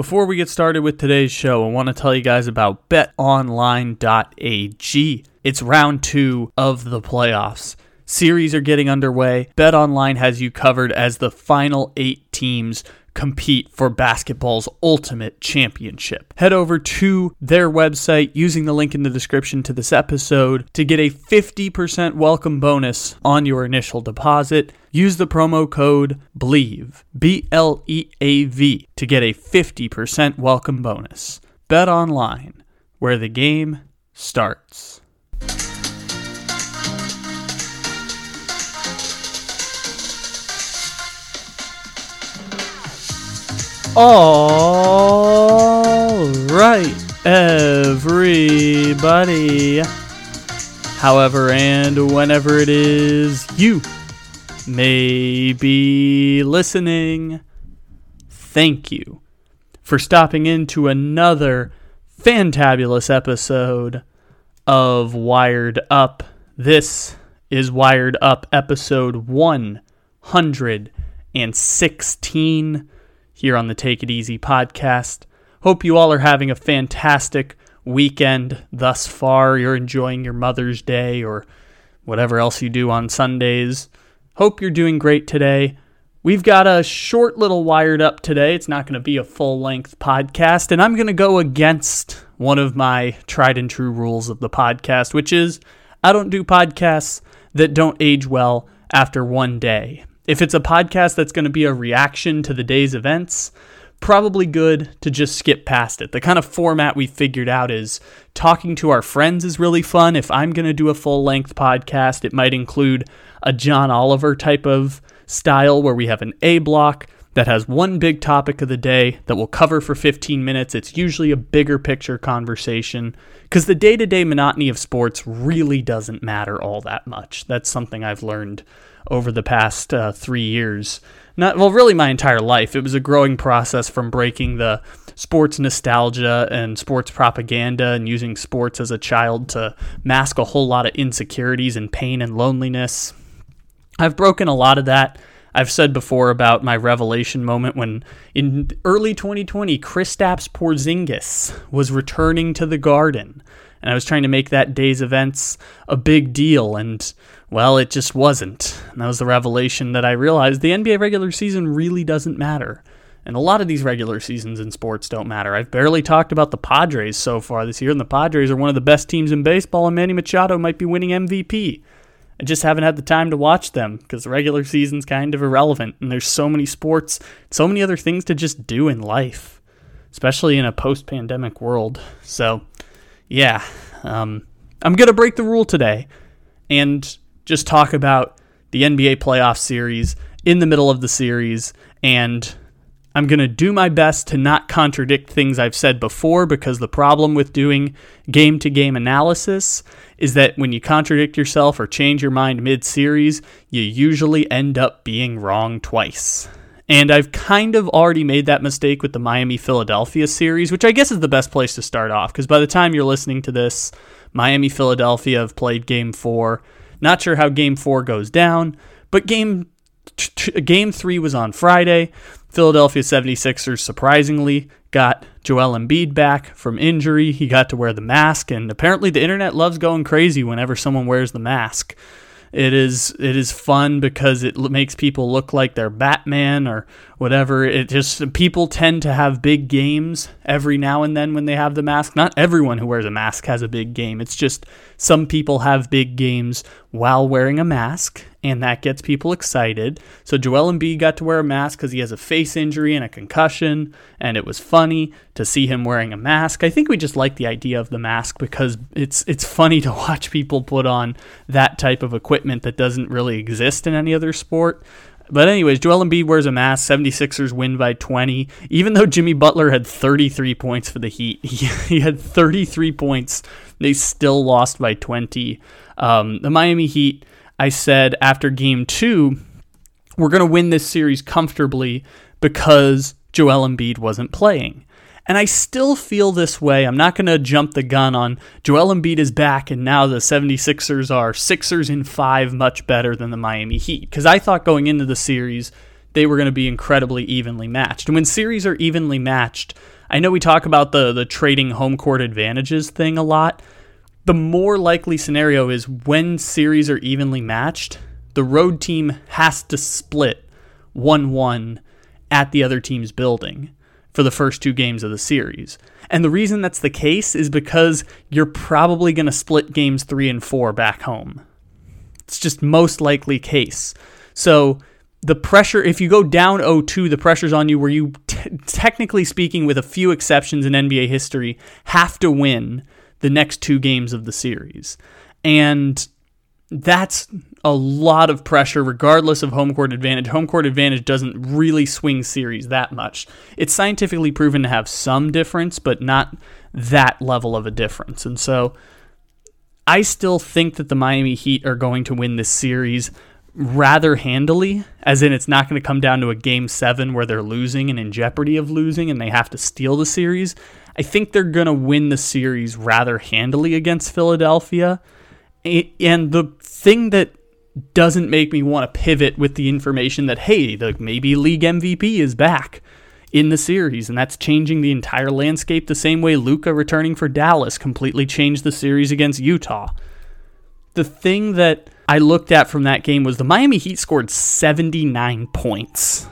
Before we get started with today's show, I want to tell you guys about betonline.ag. It's round two of the playoffs. Series are getting underway. BetOnline has you covered as the final eight teams compete for basketball's ultimate championship. Head over to their website using the link in the description to this episode to get a 50% welcome bonus on your initial deposit. Use the promo code BLEAV, B L E A V, to get a 50% welcome bonus. Bet online, where the game starts. All right, everybody. However, and whenever it is you may be listening, thank you for stopping into another fantabulous episode of Wired Up. This is Wired Up episode 116 here on the Take It Easy podcast. Hope you all are having a fantastic weekend thus far. You're enjoying your Mother's Day or whatever else you do on Sundays. Hope you're doing great today. We've got a short little wired up today. It's not going to be a full length podcast, and I'm going to go against one of my tried and true rules of the podcast, which is I don't do podcasts that don't age well after one day. If it's a podcast that's going to be a reaction to the day's events, probably good to just skip past it. The kind of format we figured out is talking to our friends is really fun. If I'm going to do a full length podcast, it might include a John Oliver type of style where we have an A block that has one big topic of the day that we'll cover for 15 minutes. It's usually a bigger picture conversation because the day to day monotony of sports really doesn't matter all that much. That's something I've learned over the past uh, three years. Not well, really my entire life. It was a growing process from breaking the sports nostalgia and sports propaganda and using sports as a child to mask a whole lot of insecurities and pain and loneliness. I've broken a lot of that. I've said before about my revelation moment when in early 2020, Kristaps Porzingis was returning to the Garden, and I was trying to make that day's events a big deal, and well, it just wasn't. And that was the revelation that I realized the NBA regular season really doesn't matter. And a lot of these regular seasons in sports don't matter. I've barely talked about the Padres so far this year, and the Padres are one of the best teams in baseball, and Manny Machado might be winning MVP. I just haven't had the time to watch them because the regular season's kind of irrelevant, and there's so many sports, so many other things to just do in life, especially in a post pandemic world. So, yeah, um, I'm going to break the rule today. And just talk about the NBA playoff series in the middle of the series. And I'm going to do my best to not contradict things I've said before because the problem with doing game to game analysis is that when you contradict yourself or change your mind mid series, you usually end up being wrong twice. And I've kind of already made that mistake with the Miami Philadelphia series, which I guess is the best place to start off because by the time you're listening to this, Miami Philadelphia have played game four. Not sure how game four goes down, but game game three was on Friday. Philadelphia 76ers surprisingly got Joel Embiid back from injury. He got to wear the mask, and apparently the internet loves going crazy whenever someone wears the mask. It is it is fun because it makes people look like they're Batman or whatever. It just people tend to have big games every now and then when they have the mask. Not everyone who wears a mask has a big game. It's just some people have big games while wearing a mask and that gets people excited. So Joel Embiid got to wear a mask because he has a face injury and a concussion, and it was funny to see him wearing a mask. I think we just like the idea of the mask because it's it's funny to watch people put on that type of equipment that doesn't really exist in any other sport. But anyways, Joel Embiid wears a mask. 76ers win by 20. Even though Jimmy Butler had 33 points for the Heat, he, he had 33 points. They still lost by 20. Um, the Miami Heat I said after game two, we're going to win this series comfortably because Joel Embiid wasn't playing. And I still feel this way. I'm not going to jump the gun on Joel Embiid is back, and now the 76ers are Sixers in five, much better than the Miami Heat. Because I thought going into the series, they were going to be incredibly evenly matched. And when series are evenly matched, I know we talk about the the trading home court advantages thing a lot. The more likely scenario is when series are evenly matched, the road team has to split 1-1 at the other team's building for the first two games of the series. And the reason that's the case is because you're probably going to split games 3 and 4 back home. It's just most likely case. So the pressure, if you go down 0-2, the pressure's on you where you, t- technically speaking, with a few exceptions in NBA history, have to win the next two games of the series. And that's a lot of pressure, regardless of home court advantage. Home court advantage doesn't really swing series that much. It's scientifically proven to have some difference, but not that level of a difference. And so I still think that the Miami Heat are going to win this series rather handily, as in it's not going to come down to a game seven where they're losing and in jeopardy of losing and they have to steal the series. I think they're going to win the series rather handily against Philadelphia. And the thing that doesn't make me want to pivot with the information that, hey, the maybe league MVP is back in the series, and that's changing the entire landscape the same way Luka returning for Dallas completely changed the series against Utah. The thing that I looked at from that game was the Miami Heat scored 79 points.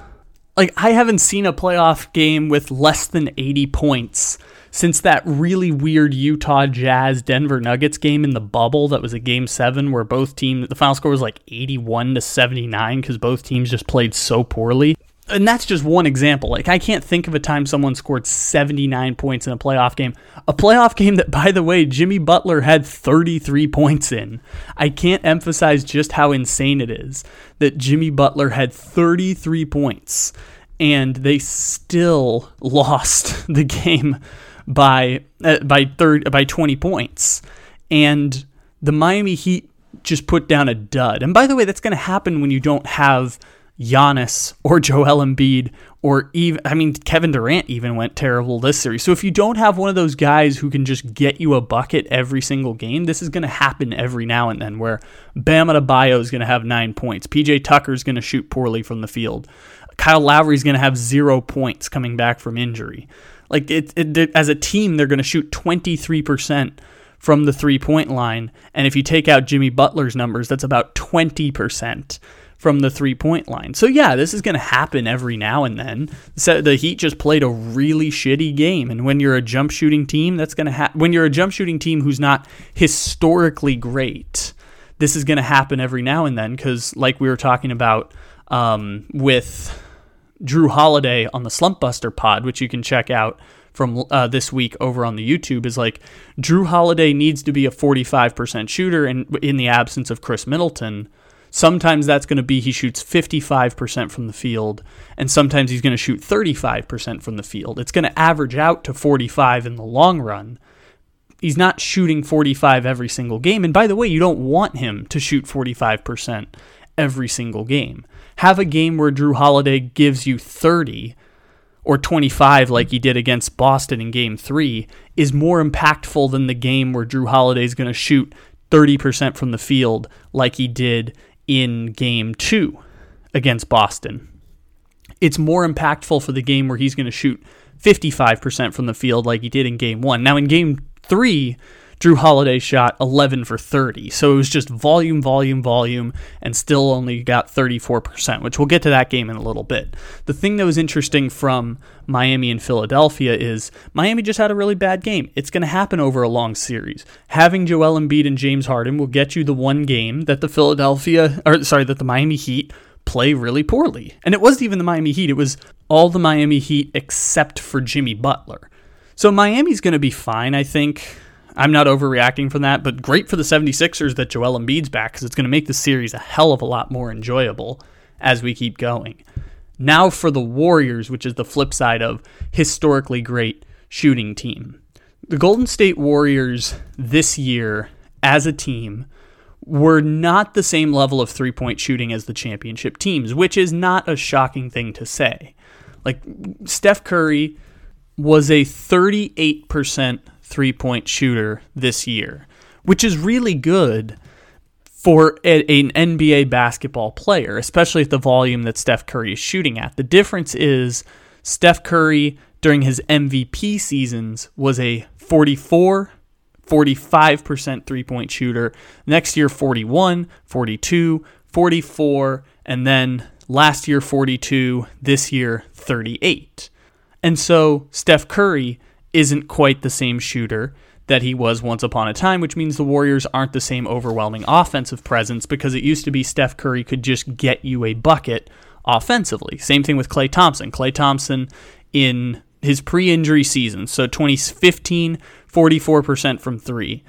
Like, I haven't seen a playoff game with less than 80 points since that really weird Utah Jazz Denver Nuggets game in the bubble that was a game seven where both teams, the final score was like 81 to 79 because both teams just played so poorly and that's just one example. Like I can't think of a time someone scored 79 points in a playoff game. A playoff game that by the way, Jimmy Butler had 33 points in. I can't emphasize just how insane it is that Jimmy Butler had 33 points and they still lost the game by uh, by third by 20 points. And the Miami Heat just put down a dud. And by the way, that's going to happen when you don't have Giannis or Joel Embiid or even I mean Kevin Durant even went terrible this series. So if you don't have one of those guys who can just get you a bucket every single game, this is going to happen every now and then where Bam Adebayo is going to have 9 points. PJ Tucker is going to shoot poorly from the field. Kyle Lowry is going to have 0 points coming back from injury. Like it, it as a team they're going to shoot 23% from the three-point line and if you take out Jimmy Butler's numbers that's about 20% from the three point line. So yeah, this is going to happen every now and then. So the Heat just played a really shitty game, and when you're a jump shooting team, that's going to happen. When you're a jump shooting team who's not historically great, this is going to happen every now and then because, like we were talking about um, with Jrue Holiday on the Slump Buster Pod, which you can check out from uh, this week over on the YouTube is like Jrue Holiday needs to be a 45% shooter, and in the absence of Khris Middleton, Sometimes that's going to be he shoots 55% from the field, and sometimes he's going to shoot 35% from the field. It's going to average out to 45 in the long run. He's not shooting 45 every single game. And by the way, you don't want him to shoot 45% every single game have a game where Jrue Holiday gives you 30 or 25 like he did against Boston in game 3 is more impactful than the game where Jrue Holiday is going to shoot 30% from the field like he did in game 2 against Boston. It's more impactful for the game where he's going to shoot 55% from the field like he did in game 1. Now in game 3 Jrue Holiday shot 11 for 30. So it was just volume, volume, volume, and still only got 34%, which we'll get to that game in a little bit. The thing that was interesting from Miami and Philadelphia is Miami just had a really bad game. It's going to happen over a long series. Having Joel Embiid and James Harden will get you the one game that the Philadelphia, or sorry, that the Miami Heat play really poorly. And it wasn't even the Miami Heat, it was all the Miami Heat except for Jimmy Butler. So Miami's going to be fine, I think. I'm not overreacting from that, but great for the 76ers that Joel Embiid's back because it's going to make the series a hell of a lot more enjoyable as we keep going. Now for the Warriors, which is the flip side of historically great shooting team. The Golden State Warriors this year as a team were not the same level of three point shooting as the championship teams, which is not a shocking thing to say. Like Steph Curry was a 38% three point shooter this year, which is really good for a, an NBA basketball player, especially at the volume that Steph Curry is shooting at. The difference is Steph Curry during his MVP seasons was a 44 45% three point shooter. Next year, 41, 42, 44, and then last year, 42, this year, 38. And so Steph Curry isn't quite the same shooter that he was once upon a time, which means the Warriors aren't the same overwhelming offensive presence because it used to be Steph Curry could just get you a bucket offensively. Same thing with Klay Thompson. Klay Thompson in his pre-injury season, so 2015, 44% from three.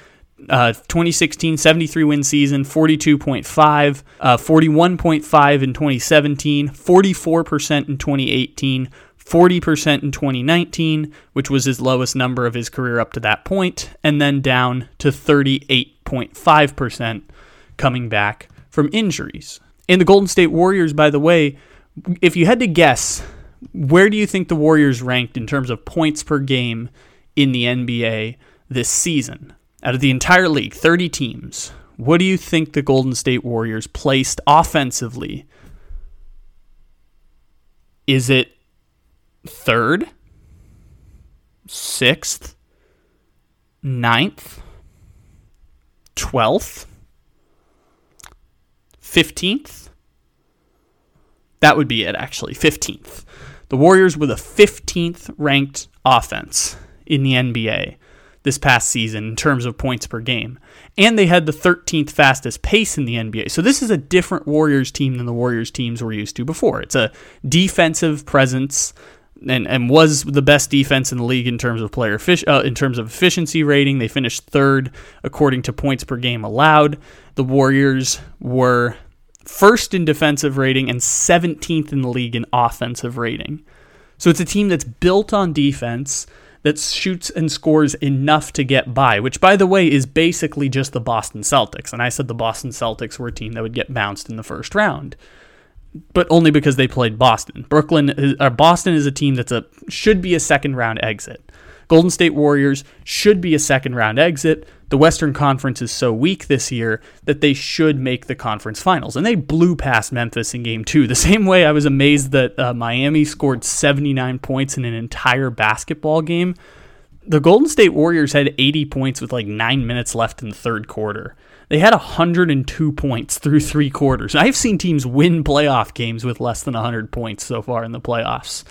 Uh, 2016 73 win season 42.5 uh, 41.5 in 2017 44% in 2018 40% in 2019 which was his lowest number of his career up to that point and then down to 38.5% coming back from injuries and the golden state warriors by the way if you had to guess where do you think the Warriors ranked in terms of points per game in the NBA this season? Out of the entire league, 30 teams, what do you think the Golden State Warriors placed offensively? Is it third, sixth, ninth, twelfth, fifteenth? That would be it, actually. 15th. The Warriors were the 15th ranked offense in the NBA this past season in terms of points per game. And they had the 13th fastest pace in the NBA. So this is a different Warriors team than the Warriors teams were used to before. It's a defensive presence and, and was the best defense in the league in terms of player uh, in terms of efficiency rating. They finished third according to points per game allowed. The Warriors were first in defensive rating and 17th in the league in offensive rating. So it's a team that's built on defense that shoots and scores enough to get by, which, by the way, is basically just the Boston Celtics. And I said the Boston Celtics were a team that would get bounced in the first round, but only because they played Boston. Brooklyn, or uh, Boston, is a team that's a should be a second round exit. Golden State Warriors should be a second round exit the Western Conference is so weak this year that they should make the conference finals. And they blew past Memphis in game two. The same way I was amazed that uh, Miami scored 79 points in an entire basketball game. The Golden State Warriors had 80 points with like nine minutes left in the third quarter. They had 102 points through three quarters. I've seen teams win playoff games with less than 100 points so far in the playoffs.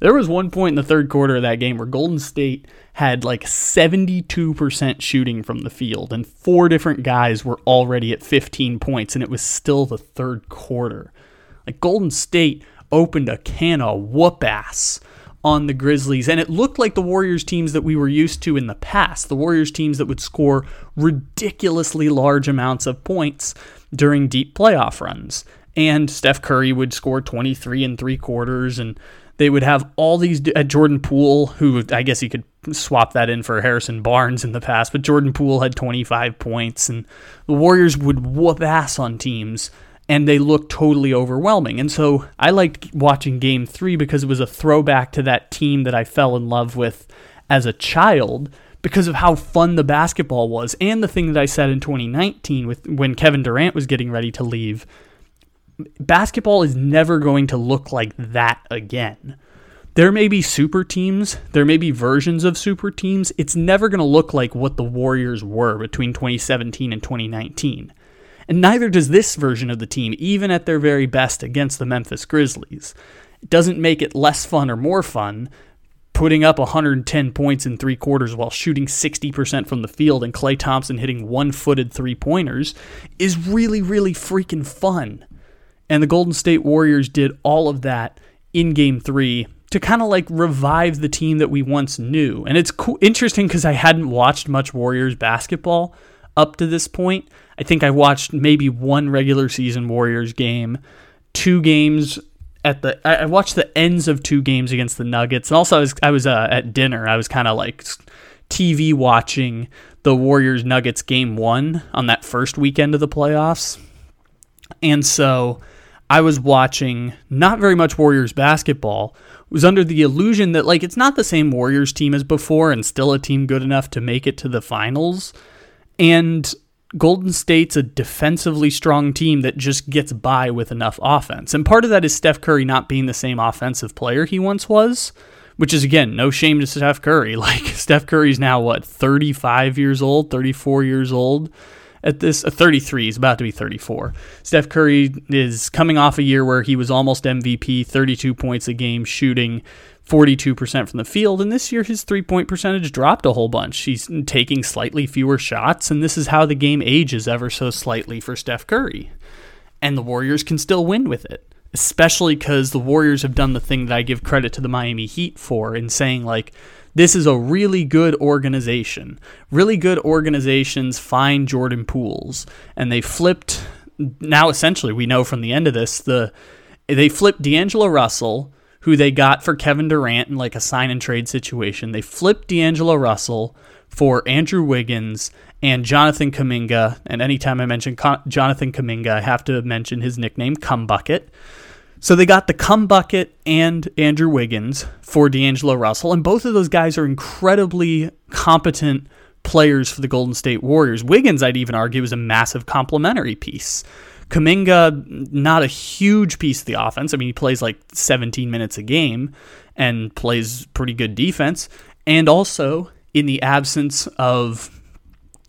There was one point in the third quarter of that game where Golden State had like 72% shooting from the field, and four different guys were already at 15 points, and it was still the third quarter. Like Golden State opened a can of whoop ass on the Grizzlies, and it looked like the Warriors teams that we were used to in the past. The Warriors teams that would score ridiculously large amounts of points during deep playoff runs. And Steph Curry would score 23 and three quarters, and they would have all these at uh, Jordan Poole, who I guess he could swap that in for Harrison Barnes in the past, but Jordan Poole had 25 points, and the Warriors would whoop ass on teams, and they looked totally overwhelming. And so I liked watching Game Three because it was a throwback to that team that I fell in love with as a child because of how fun the basketball was, and the thing that I said in 2019 with when Kevin Durant was getting ready to leave basketball is never going to look like that again. There may be super teams, there may be versions of super teams. It's never going to look like what the Warriors were between 2017 and 2019. And neither does this version of the team, even at their very best against the Memphis Grizzlies. It doesn't make it less fun or more fun. Putting up 110 points in three quarters while shooting 60% from the field and Klay Thompson hitting one footed three pointers is really, really freaking fun. And the Golden State Warriors did all of that in game three to kind of like revive the team that we once knew. And it's interesting because I hadn't watched much Warriors basketball up to this point. I think I watched maybe one regular season Warriors game, two games at the. I watched the ends of two games against the Nuggets, and also I was I was uh, at dinner. I was kind of like TV watching the Warriors Nuggets game one on that first weekend of the playoffs, and so I was watching not very much Warriors basketball, was under the illusion that like it's not the same Warriors team as before and still a team good enough to make it to the finals. And Golden State's a defensively strong team that just gets by with enough offense. And part of that is Steph Curry not being the same offensive player he once was, which is, again, no shame to Steph Curry. Like, Steph Curry's now, what, 35 years old, 34 years old? At this, uh, 33, he's about to be 34. Steph Curry is coming off a year where he was almost MVP, 32 points a game, shooting 42% from the field. And this year, his three point percentage dropped a whole bunch. He's taking slightly fewer shots. And this is how the game ages ever so slightly for Steph Curry. And the Warriors can still win with it, especially because the Warriors have done the thing that I give credit to the Miami Heat for in saying, like, this is a really good organization. Really good organizations find Jordan Pooles. And they flipped, now essentially, we know from the end of this, the they flipped D'Angelo Russell who they got for Kevin Durant in like a sign and trade situation. They flipped D'Angelo Russell for Andrew Wiggins and Jonathan Kuminga. And anytime I mention Jonathan Kuminga, I have to mention his nickname, Cum Bucket. So they got the Cum Bucket and Andrew Wiggins for D'Angelo Russell, and both of those guys are incredibly competent players for the Golden State Warriors. Wiggins, I'd even argue, is a massive complementary piece. Kuminga, not a huge piece of the offense. I mean, he plays like 17 minutes a game and plays pretty good defense. And also, in the absence of,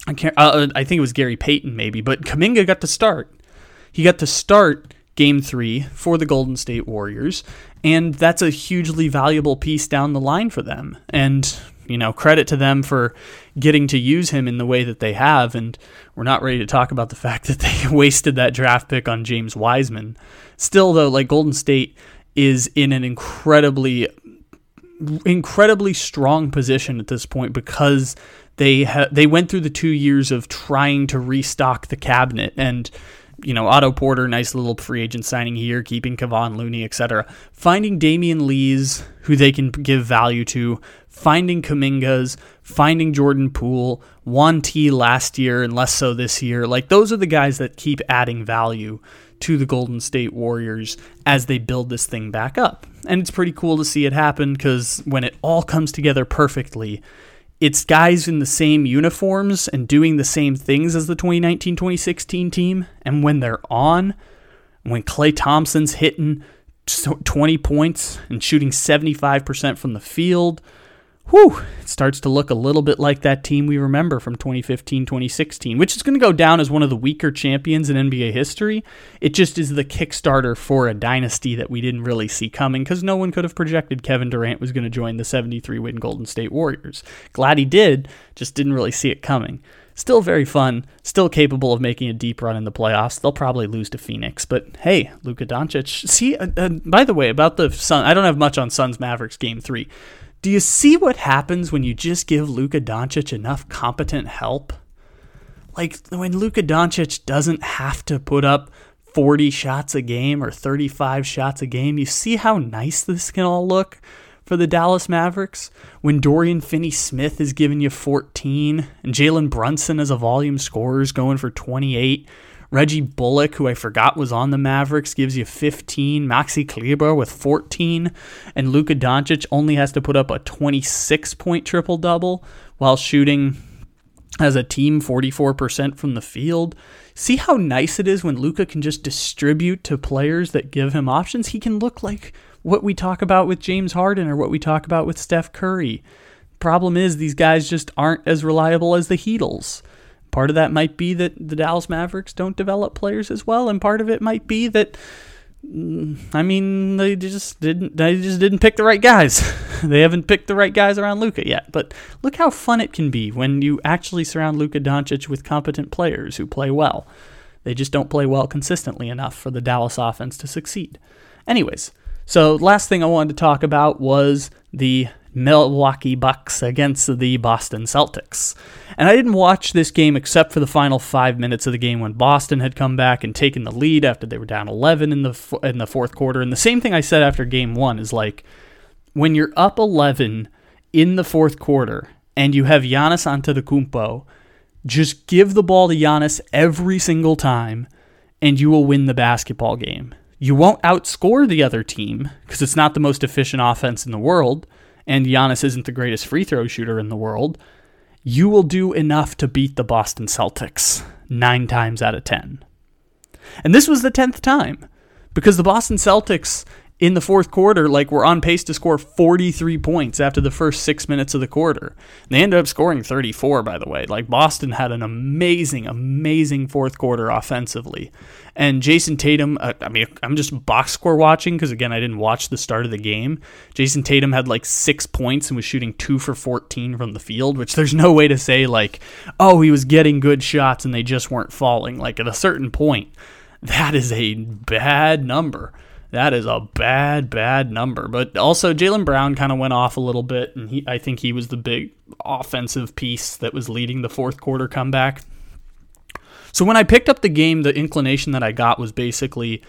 I, can't, uh, I think it was Gary Payton maybe, but Kuminga got to start. He got to start game three for the Golden State Warriors, and that's a hugely valuable piece down the line for them. And you know, credit to them for getting to use him in the way that they have. And we're not ready to talk about the fact that they wasted that draft pick on James Wiseman. Still, though, like Golden State is in an incredibly, incredibly strong position at this point because they ha- they went through the two years of trying to restock the cabinet and you know, Otto Porter, nice little free agent signing here, keeping Kevon Looney, etc. Finding Damion Lee's, who they can give value to, finding Kuminga's, finding Jordan Poole, Juan T last year and less so this year. Like those are the guys that keep adding value to the Golden State Warriors as they build this thing back up. And it's pretty cool to see it happen because when it all comes together perfectly, it's guys in the same uniforms and doing the same things as the 2019 2016 team. And when they're on, when Klay Thompson's hitting 20 points and shooting 75% from the field, whew, it starts to look a little bit like that team we remember from 2015 2016, which is going to go down as one of the weaker champions in NBA history. It just is the Kickstarter for a dynasty that we didn't really see coming because no one could have projected Kevin Durant was going to join the 73 win Golden State Warriors. Glad he did, just didn't really see it coming. Still very fun, still capable of making a deep run in the playoffs. They'll probably lose to Phoenix, but hey, Luka Doncic. See, uh, uh, by the way, about the Sun, I don't have much on Suns Mavericks game three. Do you see what happens when you just give Luka Doncic enough competent help? Like when Luka Doncic doesn't have to put up 40 shots a game or 35 shots a game, you see how nice this can all look for the Dallas Mavericks? When Dorian Finney Smith is giving you 14 and Jalen Brunson as a volume scorer is going for 28 Reggie Bullock, who I forgot was on the Mavericks, gives you 15. Maxi Kleber with 14. And Luka Doncic only has to put up a 26 point triple double while shooting as a team 44% from the field. See how nice it is when Luka can just distribute to players that give him options? He can look like what we talk about with James Harden or what we talk about with Steph Curry. Problem is, these guys just aren't as reliable as the Heatles. Part of that might be that the Dallas Mavericks don't develop players as well, and part of it might be that mm, I mean they just didn't they just didn't pick the right guys. they haven't picked the right guys around Luka yet. But look how fun it can be when you actually surround Luka Doncic with competent players who play well. They just don't play well consistently enough for the Dallas offense to succeed. Anyways, so last thing I wanted to talk about was the Milwaukee Bucks against the Boston Celtics. And I didn't watch this game except for the final five minutes of the game when Boston had come back and taken the lead after they were down 11 in the in the fourth quarter. And the same thing I said after game one is like when you're up 11 in the fourth quarter and you have Giannis Antetokounmpo, just give the ball to Giannis every single time, and you will win the basketball game. You won't outscore the other team because it's not the most efficient offense in the world and Giannis isn't the greatest free throw shooter in the world, you will do enough to beat the Boston Celtics nine times out of 10. And this was the 10th time because the Boston Celtics in the fourth quarter, like we're on pace to score 43 points after the first six minutes of the quarter. They ended up scoring 34, by the way. Like Boston had an amazing, amazing fourth quarter offensively. And Jayson Tatum, uh, I mean, I'm just box score watching because, again, I didn't watch the start of the game. Jayson Tatum had like six points and was shooting two for 14 from the field, which there's no way to say, like, oh, he was getting good shots and they just weren't falling. Like, at a certain point, that is a bad number. That is a bad, bad number. But also, Jaylen Brown kind of went off a little bit, and he, I think he was the big offensive piece that was leading the fourth quarter comeback. So when I picked up the game, the inclination that I got was basically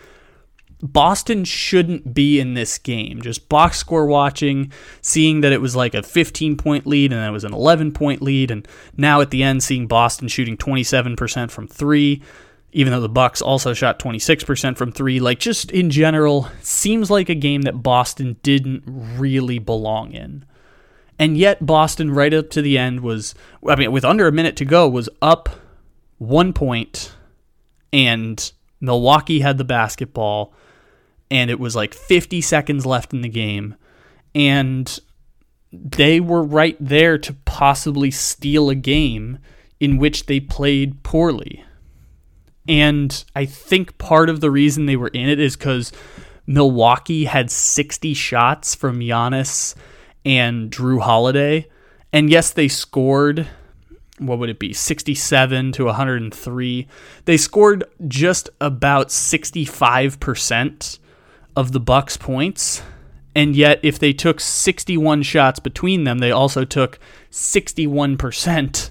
Boston shouldn't be in this game. Just box score watching, seeing that it was like a 15 point lead and then it was an 11 point lead, and now at the end, seeing Boston shooting 27% from three even though the Bucks also shot 26% from 3, like just in general seems like a game that Boston didn't really belong in. And yet Boston right up to the end was I mean with under a minute to go was up 1 point and Milwaukee had the basketball and it was like 50 seconds left in the game and they were right there to possibly steal a game in which they played poorly and I think part of the reason they were in it is because Milwaukee had 60 shots from Giannis and Jrue Holiday. And yes, they scored, what would it be, 67 to 103. They scored just about 65% of the Bucks' points. And yet, if they took 61 shots between them, they also took 61%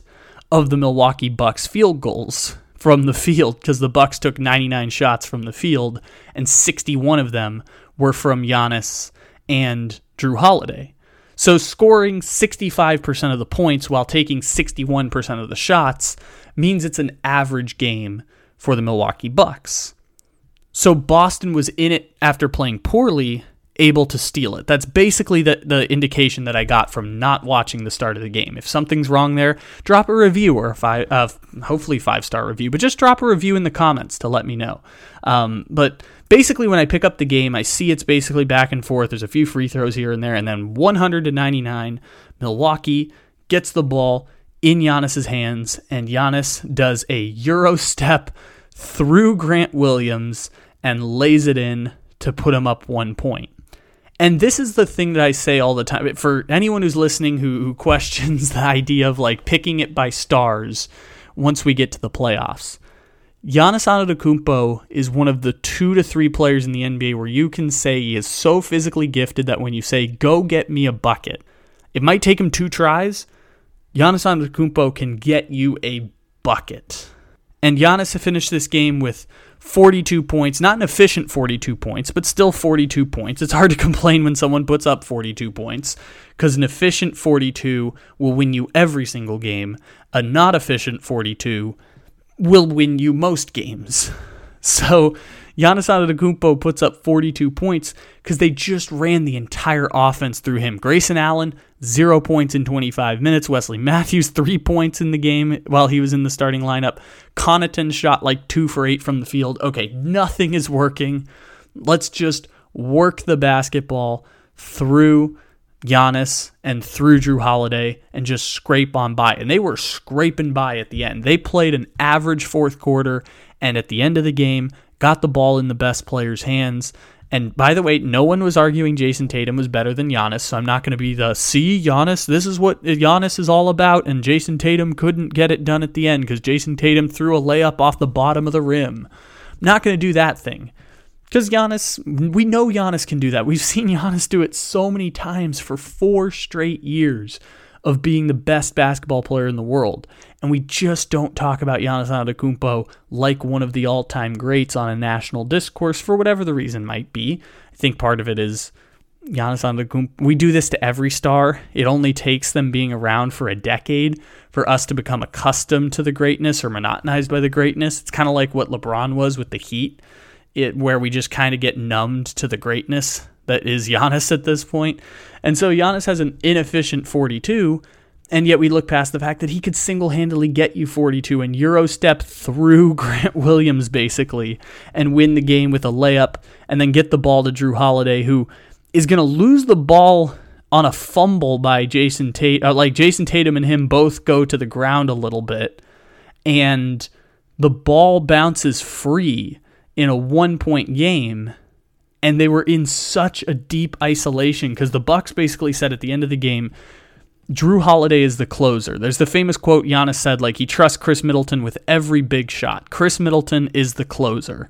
of the Milwaukee Bucks field goals from the field because the Bucks took 99 shots from the field and 61 of them were from Giannis and Jrue Holiday. So scoring 65% of the points while taking 61% of the shots means it's an average game for the Milwaukee Bucks. So Boston was in it after playing poorly able to steal it. That's basically the, the indication that I got from not watching the start of the game. If something's wrong there, drop a review or a five, uh, hopefully five star review, but just drop a review in the comments to let me know. Um, but basically, when I pick up the game, I see it's basically back and forth. There's a few free throws here and there, and then 100 to 99, Milwaukee gets the ball in Giannis's hands, and Giannis does a Euro step through Grant Williams and lays it in to put him up one point. And this is the thing that I say all the time. For anyone who's listening who, who questions the idea of like picking it by stars once we get to the playoffs, Giannis Antetokounmpo is one of the two to three players in the NBA where you can say he is so physically gifted that when you say, go get me a bucket, it might take him two tries. Giannis Antetokounmpo can get you a bucket. And Giannis finished this game with 42 points, not an efficient 42 points, but still 42 points. It's hard to complain when someone puts up 42 points because an efficient 42 will win you every single game. A not efficient 42 will win you most games. So Giannis Antetokounmpo puts up 42 points because they just ran the entire offense through him. Grayson Allen, zero points in 25 minutes. Wesley Matthews, three points in the game while he was in the starting lineup. Connaughton shot like two for eight from the field. Okay, nothing is working. Let's just work the basketball through Giannis and through Jrue Holiday and just scrape on by. And they were scraping by at the end. They played an average fourth quarter, and at the end of the game, got the ball in the best player's hands and by the way, no one was arguing Jayson Tatum was better than Giannis, so I'm not going to be the see Giannis. This is what Giannis is all about, and Jayson Tatum couldn't get it done at the end because Jayson Tatum threw a layup off the bottom of the rim. I'm not going to do that thing because Giannis, we know Giannis can do that. We've seen Giannis do it so many times for four straight years of being the best basketball player in the world. And we just don't talk about Giannis Antetokounmpo like one of the all-time greats on a national discourse for whatever the reason might be. I think part of it is Giannis Antetokounmpo. We do this to every star. It only takes them being around for a decade for us to become accustomed to the greatness or monotonized by the greatness. It's kind of like what LeBron was with the Heat, it where we just kind of get numbed to the greatness that is Giannis at this point. And so Giannis has an inefficient 42, And yet we look past the fact that he could single handedly get you 42 and Euro step through Grant Williams basically and win the game with a layup and then get the ball to Jrue Holiday, who is going to lose the ball on a fumble by Jayson Tatum. Uh, like Jayson Tatum and him both go to the ground a little bit, and the ball bounces free in a one point game and they were in such a deep isolation because the Bucks basically said at the end of the game, Jrue Holiday is the closer. There's the famous quote Giannis said, like he trusts Khris Middleton with every big shot. Khris Middleton is the closer.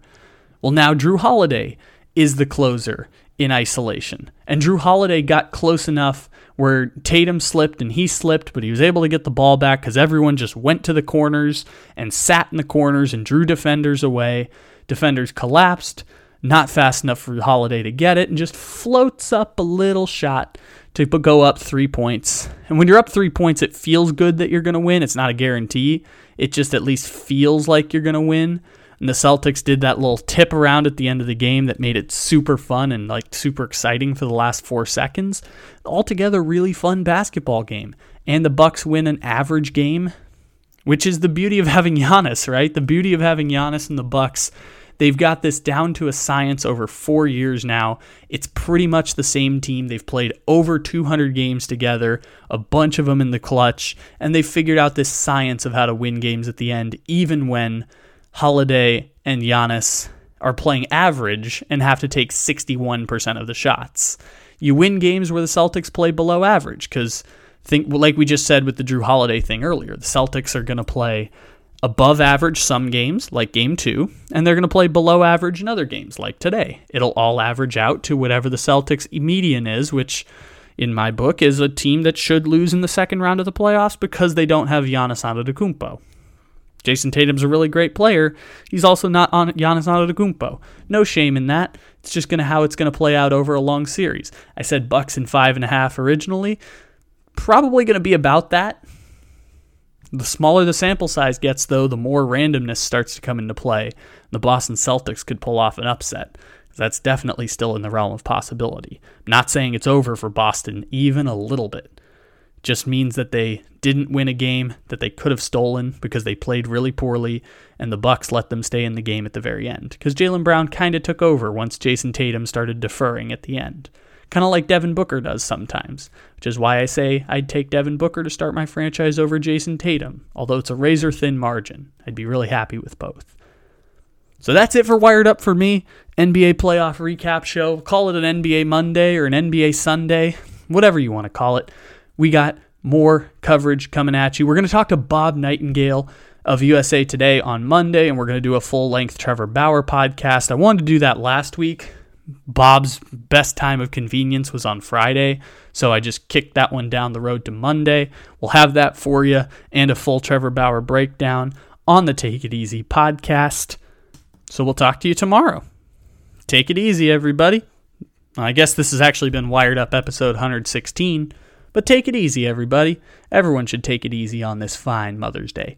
Well, now Jrue Holiday is the closer in isolation. And Jrue Holiday got close enough where Tatum slipped and he slipped, but he was able to get the ball back because everyone just went to the corners and sat in the corners and drew defenders away. Defenders collapsed not fast enough for the Holiday to get it, and just floats up a little shot to go up three points. And when you're up three points, it feels good that you're going to win. It's not a guarantee, it just at least feels like you're going to win. And the Celtics did that little tip around at the end of the game that made it super fun and like super exciting for the last four seconds. Altogether, really fun basketball game. And the Bucks win an average game, which is the beauty of having Giannis, right? The beauty of having Giannis and the Bucks They've got this down to a science over four years now. It's pretty much the same team. They've played over 200 games together, a bunch of them in the clutch, and they've figured out this science of how to win games at the end, even when Holiday and Giannis are playing average and have to take 61% of the shots. You win games where the Celtics play below average because think like we just said with the Jrue Holiday thing earlier, the Celtics are going to play above average some games, like game two, and they're going to play below average in other games, like today. It'll all average out to whatever the Celtics median is, which in my book is a team that should lose in the second round of the playoffs because they don't have Giannis Antetokounmpo. Jayson Tatum's a really great player. He's also not on Giannis Antetokounmpo. No shame in that. It's just gonna how it's gonna play out over a long series. I said Bucks in five and a half originally. Probably gonna be about that. The smaller the sample size gets, though, the more randomness starts to come into play. The Boston Celtics could pull off an upset. That's definitely still in the realm of possibility. I'm not saying it's over for Boston, even a little bit. Just means that they didn't win a game that they could have stolen because they played really poorly, and the Bucks let them stay in the game at the very end. Because Jaylen Brown kind of took over once Jayson Tatum started deferring at the end kind of like Devin Booker does sometimes, which is why I say I'd take Devin Booker to start my franchise over Jayson Tatum, although it's a razor thin margin. I'd be really happy with both. So that's it for Wired Up for me. NBA playoff recap show. Call it an NBA Monday or an NBA Sunday, whatever you want to call it. We got more coverage coming at you. We're going to talk to Bob Nightingale of USA Today on Monday, and we're going to do a full length Trevor Bauer podcast. I wanted to do that last week, Bob's best time of convenience was on Friday, so I just kicked that one down the road to Monday. We'll have that for you and a full Trevor Bauer breakdown on the Take It Easy podcast. So we'll talk to you tomorrow. Take it easy, everybody. I guess this has actually been Wired Up episode 116, but take it easy, everybody. Everyone should take it easy on this fine Mother's Day.